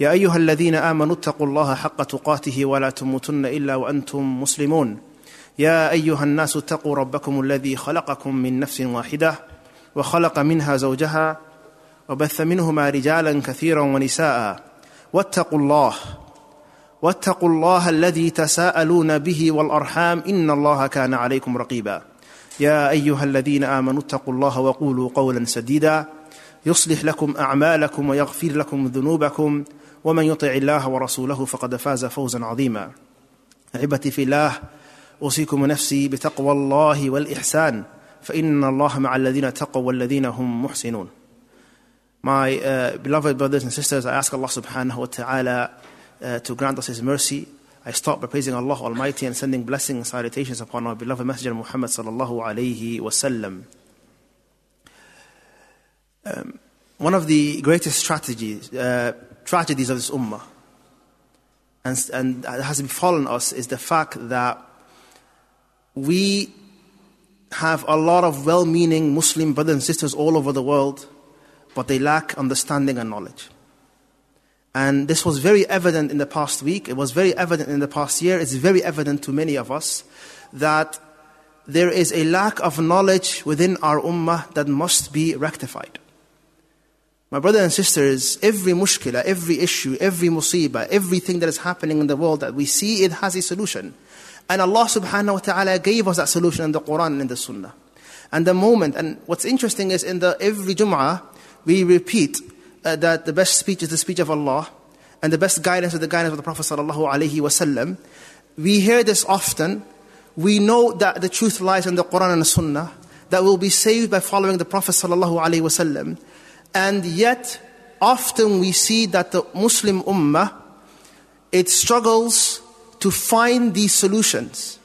يا أيها الذين آمنوا اتقوا الله حق تقاته ولا تموتن إلا وأنتم مسلمون. يا أيها الناس اتقوا ربكم الذي خلقكم من نفس واحدة وخلق منها زوجها وبث منهما رجالا كثيرا ونساء. واتقوا الله واتقوا الله الذي تساءلون به والأرحام إن الله كان عليكم رقيبا. يا أيها الذين آمنوا اتقوا الله وقولوا قولا سديدا. يصلح لكم أعمالكم ويغفر لكم ذنوبكم. ومن يطع الله ورسوله فقد فاز فوزا عظيما عبتي في الله أوصيكم نفسي بتقوى الله والإحسان فإن الله مع الذين اتقوا والذين هم محسنون My uh, beloved brothers and sisters, I ask Allah subhanahu wa ta'ala uh, to grant us His mercy. I start by praising Allah Almighty and sending blessings and salutations upon our beloved Messenger Muhammad sallallahu alayhi wa sallam. Um, one of the greatest strategies, uh, tragedies of this ummah, and, and has befallen us, is the fact that we have a lot of well meaning Muslim brothers and sisters all over the world, but they lack understanding and knowledge. And this was very evident in the past week, it was very evident in the past year, it's very evident to many of us that there is a lack of knowledge within our ummah that must be rectified. My brothers and sisters, every mushkila, every issue, every musibah, everything that is happening in the world that we see, it has a solution. And Allah subhanahu wa ta'ala gave us that solution in the Quran and in the Sunnah. And the moment, and what's interesting is in the every Jum'ah, we repeat uh, that the best speech is the speech of Allah, and the best guidance is the guidance of the Prophet sallallahu alaihi wasallam. We hear this often. We know that the truth lies in the Quran and the Sunnah, that we'll be saved by following the Prophet sallallahu alaihi wasallam. And yet, often we see that the Muslim Ummah, it struggles to find these solutions.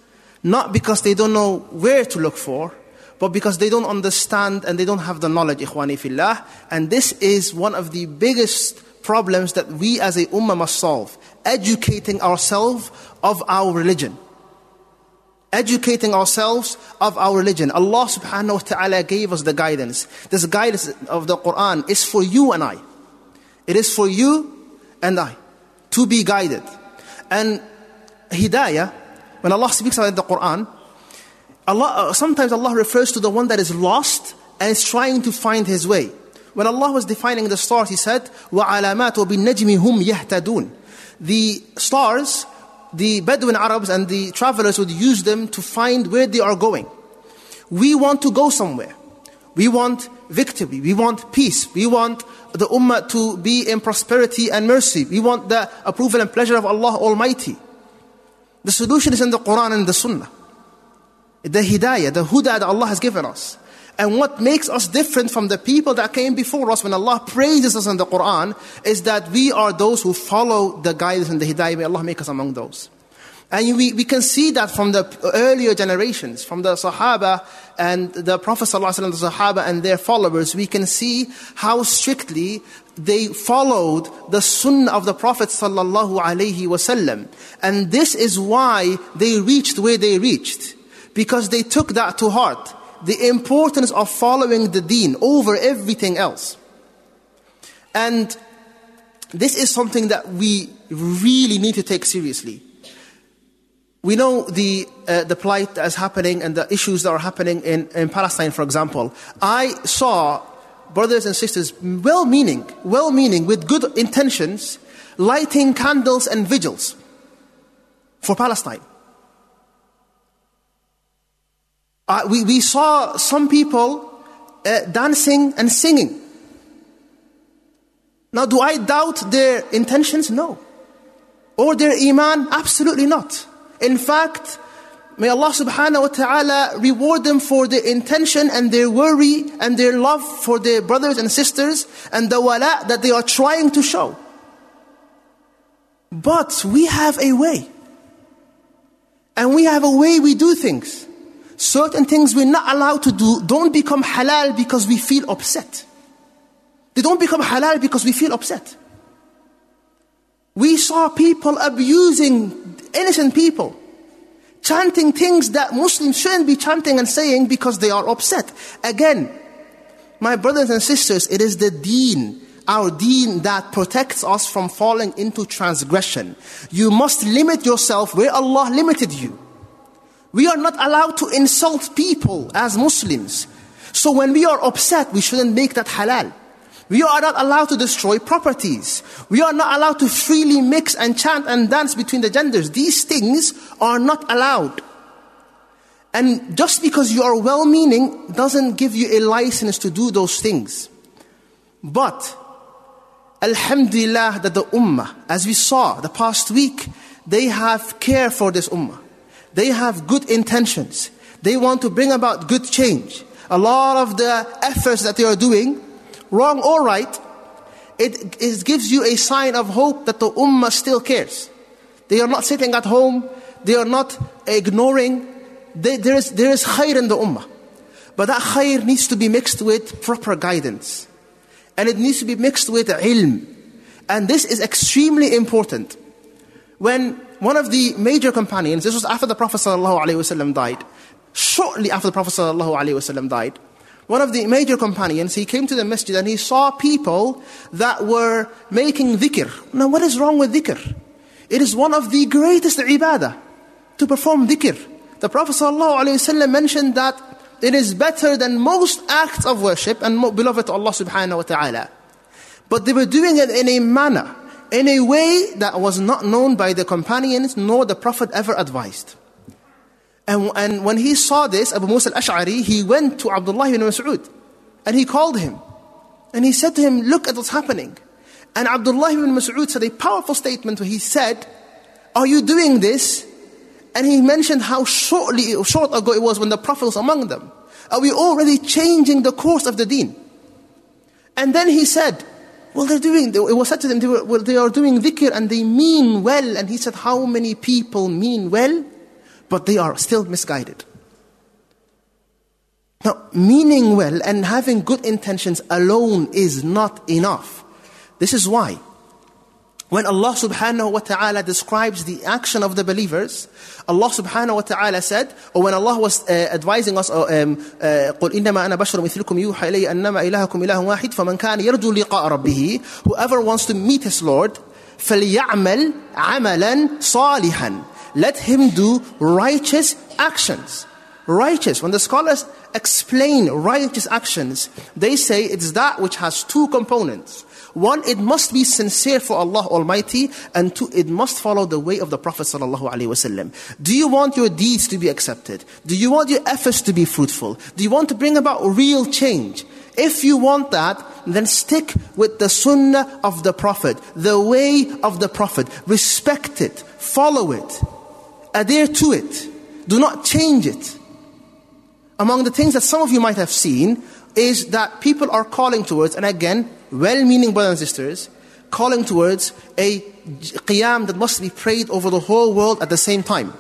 Not because they don't know where to look for, but because they don't understand and they don't have the knowledge, ikhwani fillah. And this is one of the biggest problems that we as a ummah must solve. Educating ourselves of our religion Educating ourselves of our religion. Allah subhanahu wa ta'ala gave us the guidance. This guidance of the Quran is for you and I. It is for you and I to be guided. And hidayah, when Allah speaks about the Quran, Allah, sometimes Allah refers to the one that is lost and is trying to find his way. When Allah was defining the stars, He said, وَعَلَامَاتُ بِالنَّجْمِ هُمْ يَهْتَدُونَ The stars, the Bedouin Arabs and the travelers would use them to find where they are going. We want to go somewhere. We want victory. We want peace. We want the ummah to be in prosperity and mercy. We want the approval and pleasure of Allah Almighty. The solution is in the Quran and the Sunnah. The hidayah, the huda that Allah has given us. And what makes us different from the people that came before us when Allah praises us in the Quran is that we are those who follow the guidance and the hidayah. May Allah make us among those. And we, we can see that from the earlier generations, from the Sahaba and the Prophet ﷺ, the Sahaba and their followers, we can see how strictly they followed the sunnah of the Prophet sallallahu alaihi wasallam. And this is why they reached where they reached. Because they took that to heart. The importance of following the deen over everything else. And this is something that we really need to take seriously. We know the, uh, the plight that is happening and the issues that are happening in, in Palestine, for example. I saw brothers and sisters, well meaning, well meaning, with good intentions, lighting candles and vigils for Palestine. Uh, we, we saw some people uh, dancing and singing. Now, do I doubt their intentions? No. Or their iman? Absolutely not. In fact, may Allah subhanahu wa ta'ala reward them for their intention and their worry and their love for their brothers and sisters and the wala that they are trying to show. But we have a way. And we have a way we do things. Certain things we're not allowed to do don't become halal because we feel upset. They don't become halal because we feel upset. We saw people abusing innocent people, chanting things that Muslims shouldn't be chanting and saying because they are upset. Again, my brothers and sisters, it is the deen, our deen that protects us from falling into transgression. You must limit yourself where Allah limited you. We are not allowed to insult people as Muslims. So when we are upset, we shouldn't make that halal. We are not allowed to destroy properties. We are not allowed to freely mix and chant and dance between the genders. These things are not allowed. And just because you are well meaning doesn't give you a license to do those things. But, Alhamdulillah, that the Ummah, as we saw the past week, they have care for this Ummah. They have good intentions. They want to bring about good change. A lot of the efforts that they are doing, wrong or right, it, it gives you a sign of hope that the ummah still cares. They are not sitting at home, they are not ignoring. They, there, is, there is khair in the ummah. But that khair needs to be mixed with proper guidance. And it needs to be mixed with ilm. And this is extremely important. When one of the major companions, this was after the Prophet ﷺ died, shortly after the Prophet ﷺ died, one of the major companions, he came to the masjid and he saw people that were making dhikr. Now, what is wrong with dhikr? It is one of the greatest ibadah to perform dhikr. The Prophet ﷺ mentioned that it is better than most acts of worship and beloved to Allah subhanahu wa ta'ala. But they were doing it in a manner in a way that was not known by the companions nor the Prophet ever advised. And, and when he saw this, Abu Musa al-Ash'ari, he went to Abdullah ibn Mas'ud and he called him. And he said to him, look at what's happening. And Abdullah ibn Mas'ud said a powerful statement where he said, are you doing this? And he mentioned how shortly, short ago it was when the Prophet was among them. Are we already changing the course of the deen? And then he said, well, they're doing, it was said to them, they, were, well, they are doing dhikr and they mean well. And he said, How many people mean well, but they are still misguided? Now, meaning well and having good intentions alone is not enough. This is why when Allah subhanahu wa ta'ala describes the action of the believers, Allah subhanahu wa ta'ala said, or when Allah was uh, advising us, um, uh, قُلْ إِنَّمَا أَنَا بَشْرٌ مِثْلُكُمْ يُوحَى إِلَيَّ أَنَّمَا إِلَهَكُمْ إِلَهٌ وَاحِدٌ فَمَنْ كَانَ يَرْجُو لِقَاءَ رَبِّهِ Whoever wants to meet his Lord, فَلْيَعْمَلْ عَمَلًا صَالِحًا Let him do righteous actions. Righteous. When the scholars explain righteous actions, they say it's that which has two components. One, it must be sincere for Allah Almighty, and two, it must follow the way of the Prophet ﷺ. Do you want your deeds to be accepted? Do you want your efforts to be fruitful? Do you want to bring about real change? If you want that, then stick with the sunnah of the Prophet, the way of the Prophet. Respect it, follow it, adhere to it. Do not change it. Among the things that some of you might have seen is that people are calling towards, and again, well meaning brothers and sisters, calling towards a qiyam that must be prayed over the whole world at the same time.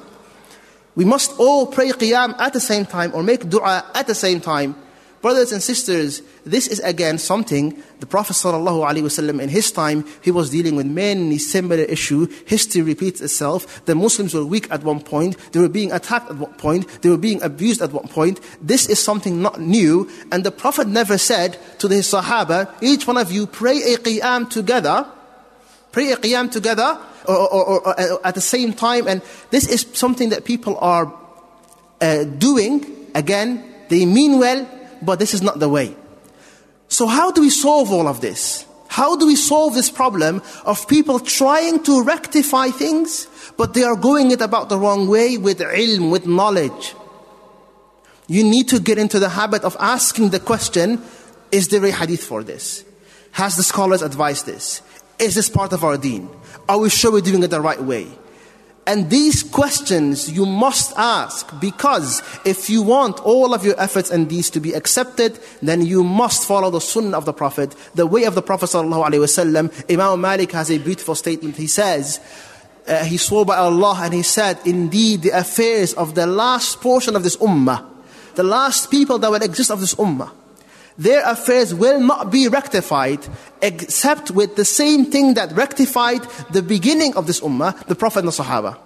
We must all pray qiyam at the same time or make dua at the same time Brothers and sisters, this is again something the Prophet ﷺ in his time, he was dealing with many similar issue. History repeats itself. The Muslims were weak at one point. They were being attacked at one point. They were being abused at one point. This is something not new. And the Prophet never said to the Sahaba, each one of you pray a qiyam together. Pray a qiyam together or, or, or, or at the same time. And this is something that people are uh, doing. Again, they mean well, but this is not the way. So, how do we solve all of this? How do we solve this problem of people trying to rectify things, but they are going it about the wrong way with ilm, with knowledge? You need to get into the habit of asking the question, is there a hadith for this? Has the scholars advised this? Is this part of our deen? Are we sure we're doing it the right way? And these questions you must ask because if you want all of your efforts and deeds to be accepted, then you must follow the sunnah of the Prophet, the way of the Prophet. Imam Malik has a beautiful statement. He says, uh, he swore by Allah and he said, Indeed, the affairs of the last portion of this ummah, the last people that will exist of this ummah, their affairs will not be rectified except with the same thing that rectified the beginning of this ummah, the Prophet and the Sahaba.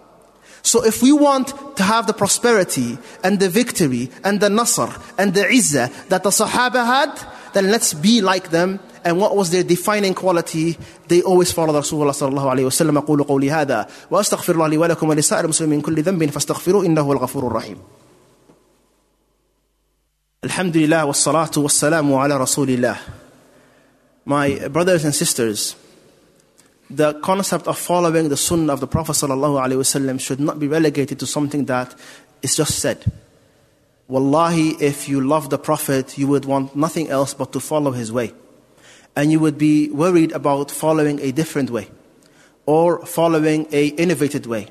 So if we want to have the prosperity and the victory and the nasr and the izzah that the Sahaba had, then let's be like them. And what was their defining quality? They always followed Rasulullah صلى الله عليه وسلم أقول قولي هذا وأستغفر الله لي ولكم ولسائر المسلمين من كل ذنب فاستغفروه إنه هو الغفور الرحيم. Alhamdulillah wa salatu wa salamu ala rasulillah. My brothers and sisters, the concept of following the sunnah of the Prophet ﷺ should not be relegated to something that is just said. Wallahi, if you love the Prophet, you would want nothing else but to follow his way. And you would be worried about following a different way, or following a innovated way,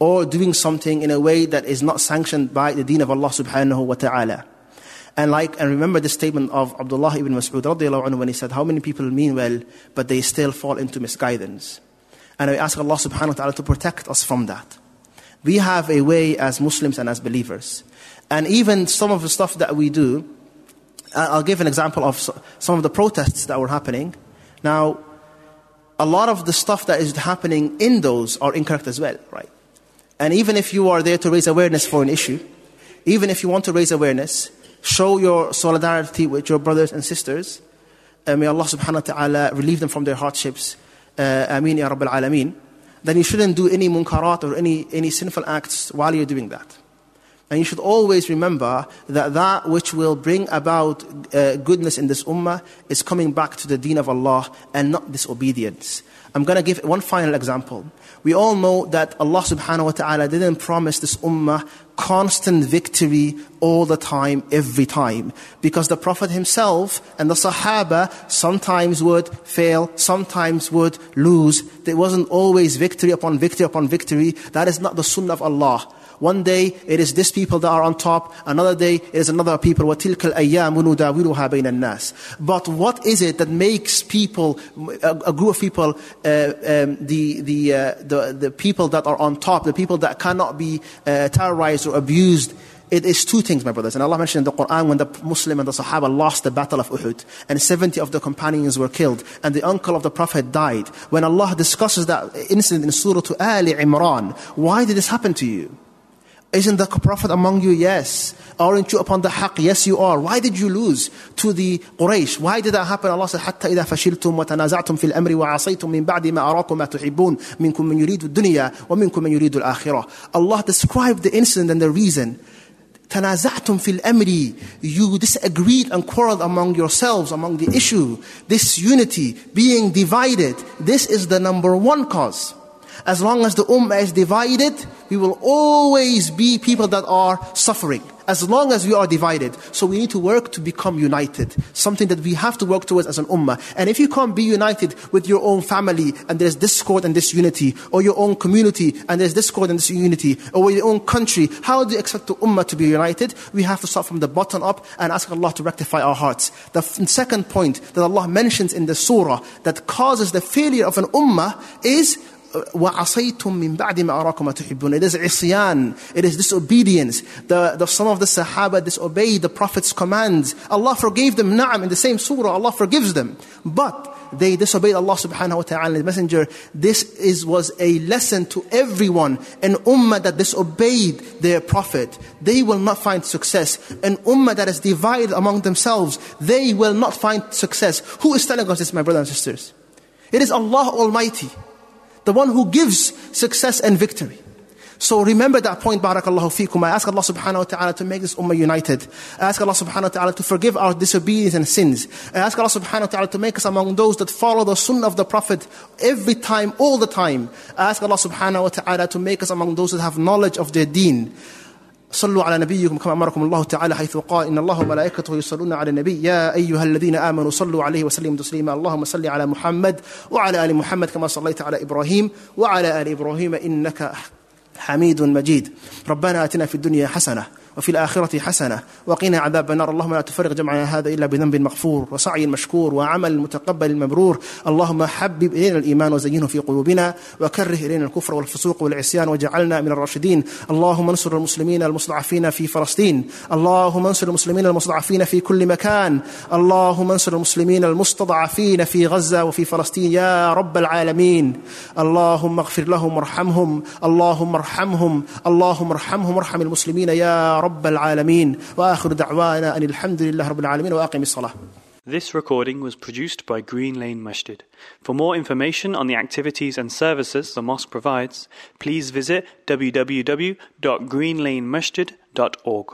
or doing something in a way that is not sanctioned by the deen of Allah subhanahu wa ta'ala. And like, and remember the statement of Abdullah ibn Mas'ud radiallahu anhu when he said, how many people mean well, but they still fall into misguidance. And we ask Allah subhanahu wa ta'ala to protect us from that. We have a way as Muslims and as believers. And even some of the stuff that we do, I'll give an example of some of the protests that were happening. Now, a lot of the stuff that is happening in those are incorrect as well, right? And even if you are there to raise awareness for an issue, even if you want to raise awareness, show your solidarity with your brothers and sisters. Uh, may Allah subhanahu wa ta'ala relieve them from their hardships. Uh, Ameen ya Rabbil Alameen. Then you shouldn't do any munkarat or any, any sinful acts while you're doing that. And you should always remember that that which will bring about uh, goodness in this ummah is coming back to the deen of Allah and not disobedience. I'm going to give one final example. We all know that Allah subhanahu wa ta'ala didn't promise this ummah constant victory all the time, every time. Because the Prophet himself and the Sahaba sometimes would fail, sometimes would lose. There wasn't always victory upon victory upon victory. That is not the sunnah of Allah. One day it is this people that are on top, another day it is another people. وَتِلْكَ الْأَيَّامُ نُدَاوِلُهَا بَيْنَ النَّاسِ But what is it that makes people, a, a group of people, uh, um, the, the, uh, the, the people that are on top, the people that cannot be uh, terrorized or abused, it is two things, my brothers. And Allah mentioned in the Quran when the Muslim and the Sahaba lost the battle of Uhud and 70 of the companions were killed and the uncle of the Prophet died. When Allah discusses that incident in Surah to Ali Imran, why did this happen to you? Isn't the Prophet among you? Yes. Aren't you upon the haqq? Yes, you are. Why did you lose to the Quraysh? Why did that happen? Allah said, حتى إذا فشلتم وتنازعتم في الأمر وعصيتم من بعد ما أراكم ما تحبون منكم من يريد الدنيا ومنكم من يريد الآخرة. Allah described the incident and the reason. تنازعتم في الأمر You disagreed and quarreled among yourselves, among the issue. This unity, being divided, this is the number one cause. As long as the ummah is divided, we will always be people that are suffering. As long as we are divided. So we need to work to become united. Something that we have to work towards as an ummah. And if you can't be united with your own family and there's discord and disunity, or your own community and there's discord and disunity, or your own country, how do you expect the ummah to be united? We have to start from the bottom up and ask Allah to rectify our hearts. The second point that Allah mentions in the surah that causes the failure of an ummah is وَعَصَيْتُم مِّن بَعْدِ مَا أَرَاكُمْ تُحِبُّونَ It is isyan, it is disobedience. The, the, some of the Sahaba disobeyed the Prophet's commands. Allah forgave them, na'am, in the same surah, Allah forgives them. But they disobeyed Allah subhanahu wa ta'ala, the messenger. This is, was a lesson to everyone. An ummah that disobeyed their Prophet, they will not find success. An ummah that is divided among themselves, they will not find success. Who is telling us this, my brothers and sisters? It is Allah Almighty the one who gives success and victory. So remember that point, barakallahu fikum. I ask Allah subhanahu wa ta'ala to make this ummah united. I ask Allah subhanahu wa ta'ala to forgive our disobedience and sins. I ask Allah subhanahu wa ta'ala to make us among those that follow the sunnah of the Prophet every time, all the time. I ask Allah subhanahu wa ta'ala to make us among those that have knowledge of their deen. صلوا على نبيكم كما امركم الله تعالى حيث قال ان الله وملائكته يصلون على النبي يا ايها الذين امنوا صلوا عليه وسلموا تسليما اللهم صل على محمد وعلى ال محمد كما صليت على ابراهيم وعلى ال ابراهيم انك حميد مجيد ربنا اتنا في الدنيا حسنه وفي الآخرة حسنة. وقنا عذاب النار. اللهم لا تفرق جمعنا هذا إلا بذنب مغفور وسعي مشكور وعمل متقبل مبرور. اللهم حبب إلينا الإيمان وزينه في قلوبنا وكره إلينا الكفر والفسوق والعصيان وجعلنا من الراشدين. اللهم انصر المسلمين المستضعفين في فلسطين. اللهم انصر المسلمين المستضعفين في كل مكان. اللهم انصر المسلمين المستضعفين في غزة وفي فلسطين. يا رب العالمين. اللهم اغفر لهم وارحمهم. اللهم ارحمهم. اللهم ارحمهم وارحم المسلمين. يا رب العالمين واخر دعوانا ان الحمد لله رب العالمين واقم الصلاه This recording was produced by Green Lane Masjid. For more information on the activities and services the mosque provides, please visit www.greenlanemasjid.org.